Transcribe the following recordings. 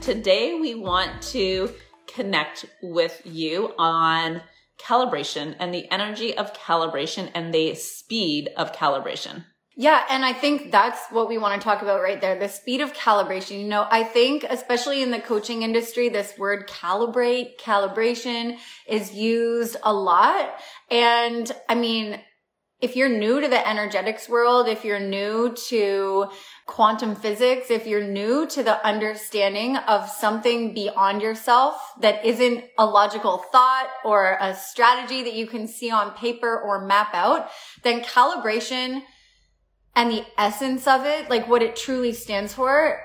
Today, we want to connect with you on calibration and the energy of calibration and the speed of calibration. Yeah, and I think that's what we want to talk about right there. The speed of calibration. You know, I think especially in the coaching industry, this word calibrate, calibration is used a lot. And I mean, if you're new to the energetics world, if you're new to quantum physics, if you're new to the understanding of something beyond yourself that isn't a logical thought or a strategy that you can see on paper or map out, then calibration and the essence of it, like what it truly stands for,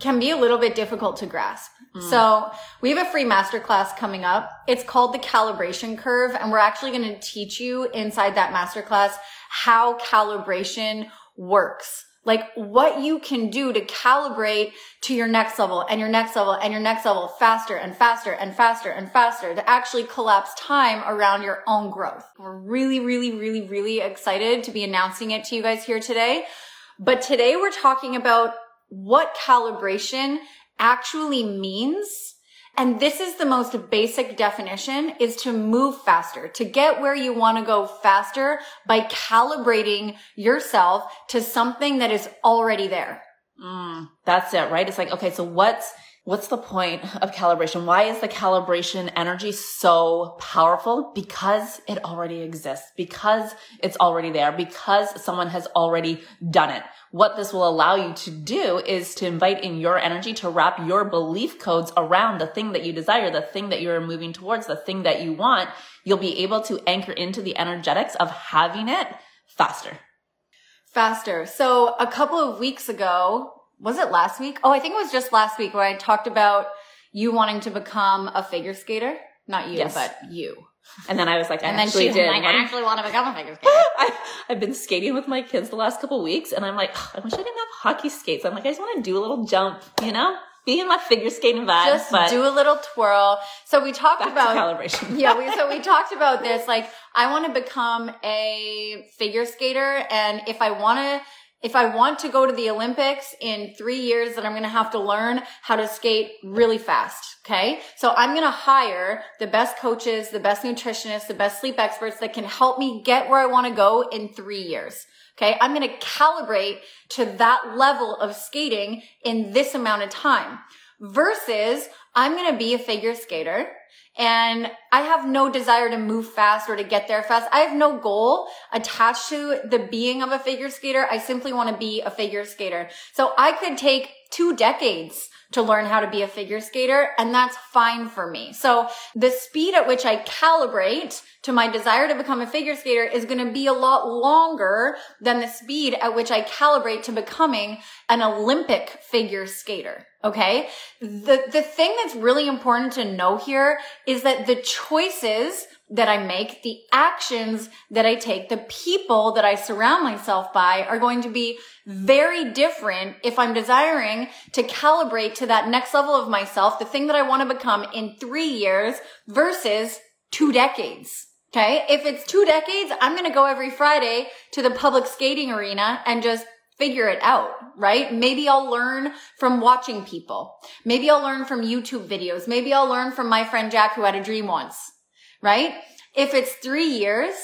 can be a little bit difficult to grasp. Mm. So we have a free masterclass coming up. It's called the calibration curve. And we're actually going to teach you inside that masterclass how calibration works like what you can do to calibrate to your next level and your next level and your next level faster and faster and faster and faster to actually collapse time around your own growth. We're really, really, really, really excited to be announcing it to you guys here today. But today we're talking about what calibration actually means and this is the most basic definition is to move faster, to get where you want to go faster by calibrating yourself to something that is already there. Mm, that's it, right? It's like, okay, so what's, what's the point of calibration? Why is the calibration energy so powerful? Because it already exists, because it's already there, because someone has already done it what this will allow you to do is to invite in your energy to wrap your belief codes around the thing that you desire, the thing that you're moving towards, the thing that you want. You'll be able to anchor into the energetics of having it faster. Faster. So a couple of weeks ago, was it last week? Oh, I think it was just last week where I talked about you wanting to become a figure skater. Not you, yes. but you. And then I was like, I and actually then she did. Like, I actually want to become a figure skater. I, have been skating with my kids the last couple weeks, and I'm like, oh, I wish I didn't have hockey skates. I'm like, I just want to do a little jump, you know, be in my figure skating vibe. Just but do a little twirl. So we talked about calibration. yeah, we, so we talked about this. Like, I want to become a figure skater, and if I want to if I want to go to the Olympics in three years, then I'm going to have to learn how to skate really fast. Okay. So I'm going to hire the best coaches, the best nutritionists, the best sleep experts that can help me get where I want to go in three years. Okay. I'm going to calibrate to that level of skating in this amount of time versus I'm going to be a figure skater and I have no desire to move fast or to get there fast. I have no goal attached to the being of a figure skater. I simply want to be a figure skater. So I could take two decades to learn how to be a figure skater and that's fine for me. So the speed at which I calibrate to my desire to become a figure skater is going to be a lot longer than the speed at which I calibrate to becoming an Olympic figure skater. Okay. The, the thing that's really important to know here is that the choices that I make, the actions that I take, the people that I surround myself by are going to be very different if I'm desiring to calibrate to that next level of myself, the thing that I want to become in three years versus two decades. Okay. If it's two decades, I'm going to go every Friday to the public skating arena and just figure it out, right? Maybe I'll learn from watching people. Maybe I'll learn from YouTube videos. Maybe I'll learn from my friend Jack who had a dream once, right? If it's three years,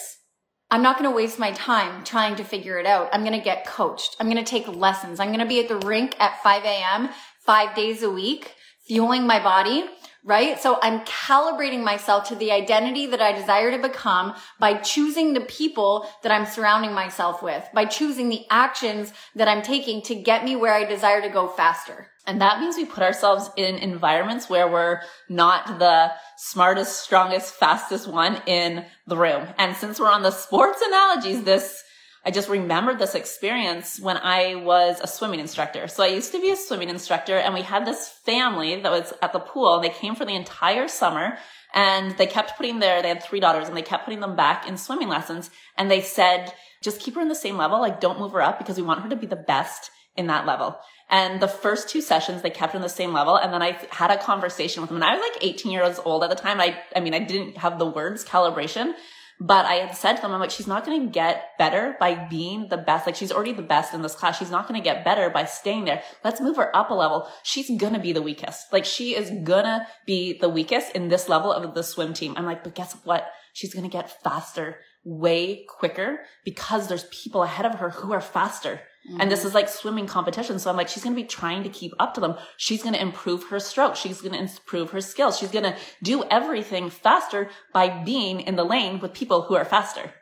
I'm not going to waste my time trying to figure it out. I'm going to get coached. I'm going to take lessons. I'm going to be at the rink at 5 a.m. five days a week, fueling my body right? So I'm calibrating myself to the identity that I desire to become by choosing the people that I'm surrounding myself with, by choosing the actions that I'm taking to get me where I desire to go faster. And that means we put ourselves in environments where we're not the smartest, strongest, fastest one in the room. And since we're on the sports analogies, this I just remembered this experience when I was a swimming instructor. So I used to be a swimming instructor and we had this family that was at the pool. They came for the entire summer and they kept putting their, they had three daughters and they kept putting them back in swimming lessons. And they said, just keep her in the same level. Like don't move her up because we want her to be the best in that level. And the first two sessions, they kept her in the same level. And then I had a conversation with them and I was like 18 years old at the time. I, I mean, I didn't have the words calibration, But I had said to them, I'm like, she's not going to get better by being the best. Like she's already the best in this class. She's not going to get better by staying there. Let's move her up a level. She's going to be the weakest. Like she is going to be the weakest in this level of the swim team. I'm like, but guess what? She's going to get faster way quicker because there's people ahead of her who are faster. Mm-hmm. And this mm-hmm. is like swimming competition. So I'm like, she's going to be trying to keep up to them. She's going to improve her stroke. She's going to improve her skills. She's going to do everything faster by being in the lane with people who are faster.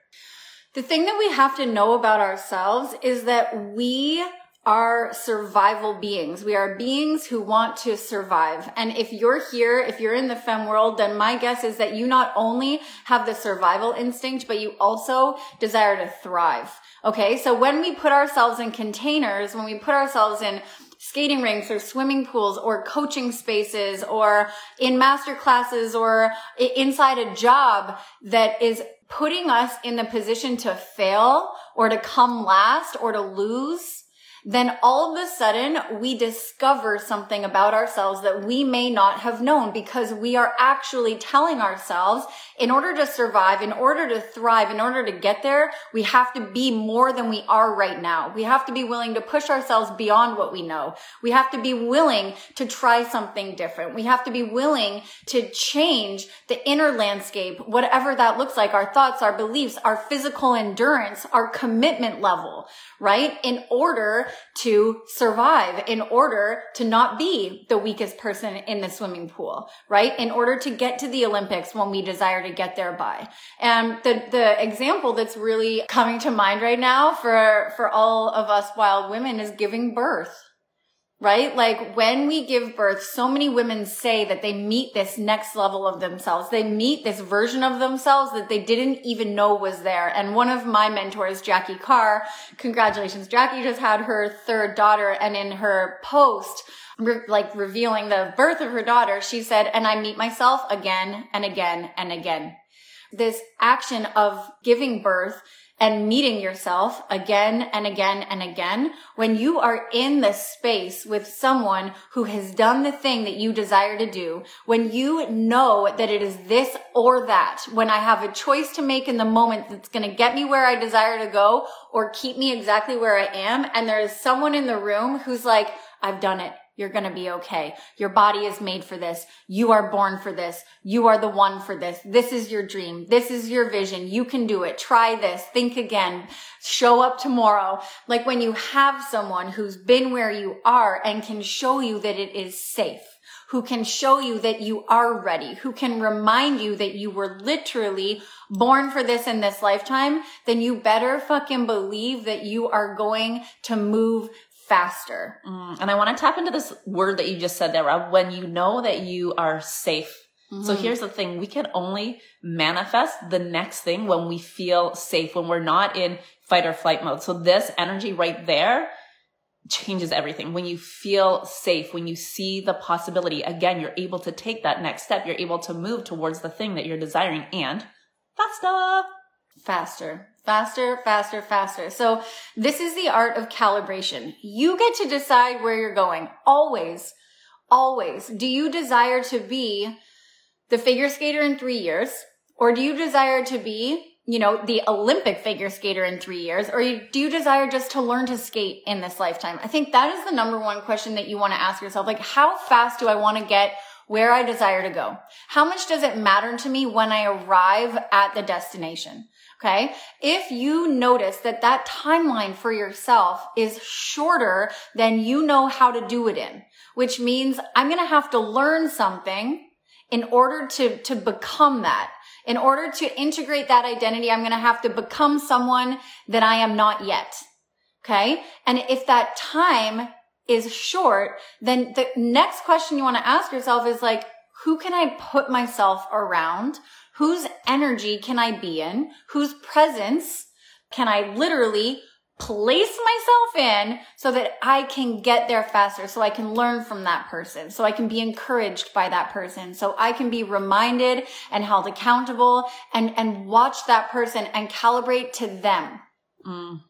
The thing that we have to know about ourselves is that we are survival beings. We are beings who want to survive. And if you're here, if you're in the fem world, then my guess is that you not only have the survival instinct, but you also desire to thrive. Okay. So when we put ourselves in containers, when we put ourselves in skating rinks or swimming pools or coaching spaces or in master classes or inside a job that is putting us in the position to fail or to come last or to lose, then all of a sudden we discover something about ourselves that we may not have known because we are actually telling ourselves in order to survive, in order to thrive, in order to get there, we have to be more than we are right now. We have to be willing to push ourselves beyond what we know. We have to be willing to try something different. We have to be willing to change the inner landscape, whatever that looks like, our thoughts, our beliefs, our physical endurance, our commitment level, right? In order to survive, in order to not be the weakest person in the swimming pool, right? In order to get to the Olympics when we desire to get there by. And the, the example that's really coming to mind right now for, for all of us wild women is giving birth right? Like when we give birth, so many women say that they meet this next level of themselves. They meet this version of themselves that they didn't even know was there. And one of my mentors, Jackie Carr, congratulations, Jackie just had her third daughter and in her post, like revealing the birth of her daughter, she said, and I meet myself again and again and again. This action of giving birth and meeting yourself again and again and again, when you are in the space with someone who has done the thing that you desire to do, when you know that it is this or that, when I have a choice to make in the moment that's going to get me where I desire to go or keep me exactly where I am, and there is someone in the room who's like, I've done it. You're going to be okay. Your body is made for this. You are born for this. You are the one for this. This is your dream. This is your vision. You can do it. Try this. Think again. Show up tomorrow. Like when you have someone who's been where you are and can show you that it is safe who can show you that you are ready, who can remind you that you were literally born for this in this lifetime, then you better fucking believe that you are going to move faster. Mm, and I want to tap into this word that you just said there, Rob, when you know that you are safe. Mm-hmm. So here's the thing. We can only manifest the next thing when we feel safe, when we're not in fight or flight mode. So this energy right there changes everything. When you feel safe, when you see the possibility, again, you're able to take that next step. You're able to move towards the thing that you're desiring and faster. Faster. Faster, faster, faster. So this is the art of calibration. You get to decide where you're going. Always, always. Do you desire to be the figure skater in three years? Or do you desire to be, you know, the Olympic figure skater in three years? Or do you desire just to learn to skate in this lifetime? I think that is the number one question that you want to ask yourself. Like, how fast do I want to get where I desire to go? How much does it matter to me when I arrive at the destination? Okay. If you notice that that timeline for yourself is shorter than you know how to do it in, which means I'm going to have to learn something in order to, to become that. In order to integrate that identity, I'm going to have to become someone that I am not yet. Okay. And if that time is short, then the next question you want to ask yourself is like, who can I put myself around? Whose energy can I be in? Whose presence can I literally place myself in so that I can get there faster, so I can learn from that person, so I can be encouraged by that person, so I can be reminded and held accountable and, and watch that person and calibrate to them. Mm.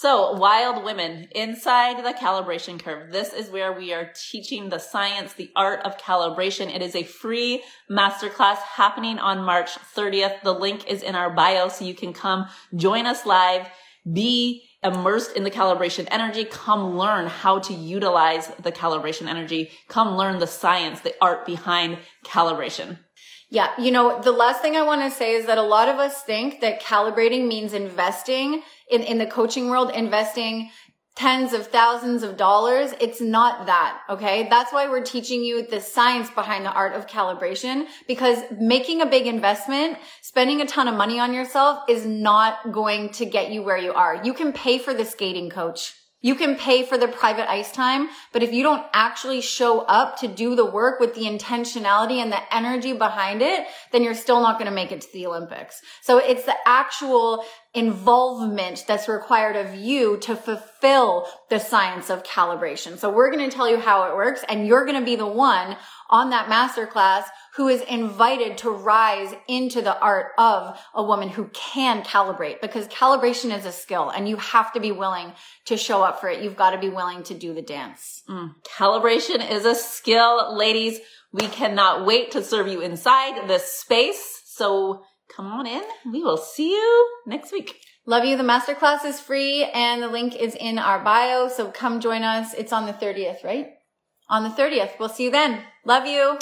So, Wild Women, inside the calibration curve. This is where we are teaching the science, the art of calibration. It is a free masterclass happening on March 30th. The link is in our bio so you can come join us live, be immersed in the calibration energy. Come learn how to utilize the calibration energy. Come learn the science, the art behind calibration. Yeah. You know, the last thing I want to say is that a lot of us think that calibrating means investing in, in the coaching world, investing tens of thousands of dollars. It's not that. Okay. That's why we're teaching you the science behind the art of calibration because making a big investment, spending a ton of money on yourself is not going to get you where you are. You can pay for the skating coach. You can pay for the private ice time, but if you don't actually show up to do the work with the intentionality and the energy behind it, then you're still not going to make it to the Olympics. So it's the actual involvement that's required of you to fulfill the science of calibration. So we're going to tell you how it works and you're going to be the one on that masterclass who is invited to rise into the art of a woman who can calibrate because calibration is a skill and you have to be willing to show up for it. You've got to be willing to do the dance. Mm. Calibration is a skill. Ladies, we cannot wait to serve you inside this space. So come on in. We will see you next week. Love you. The masterclass is free and the link is in our bio. So come join us. It's on the 30th, right? On the 30th. We'll see you then. Love you.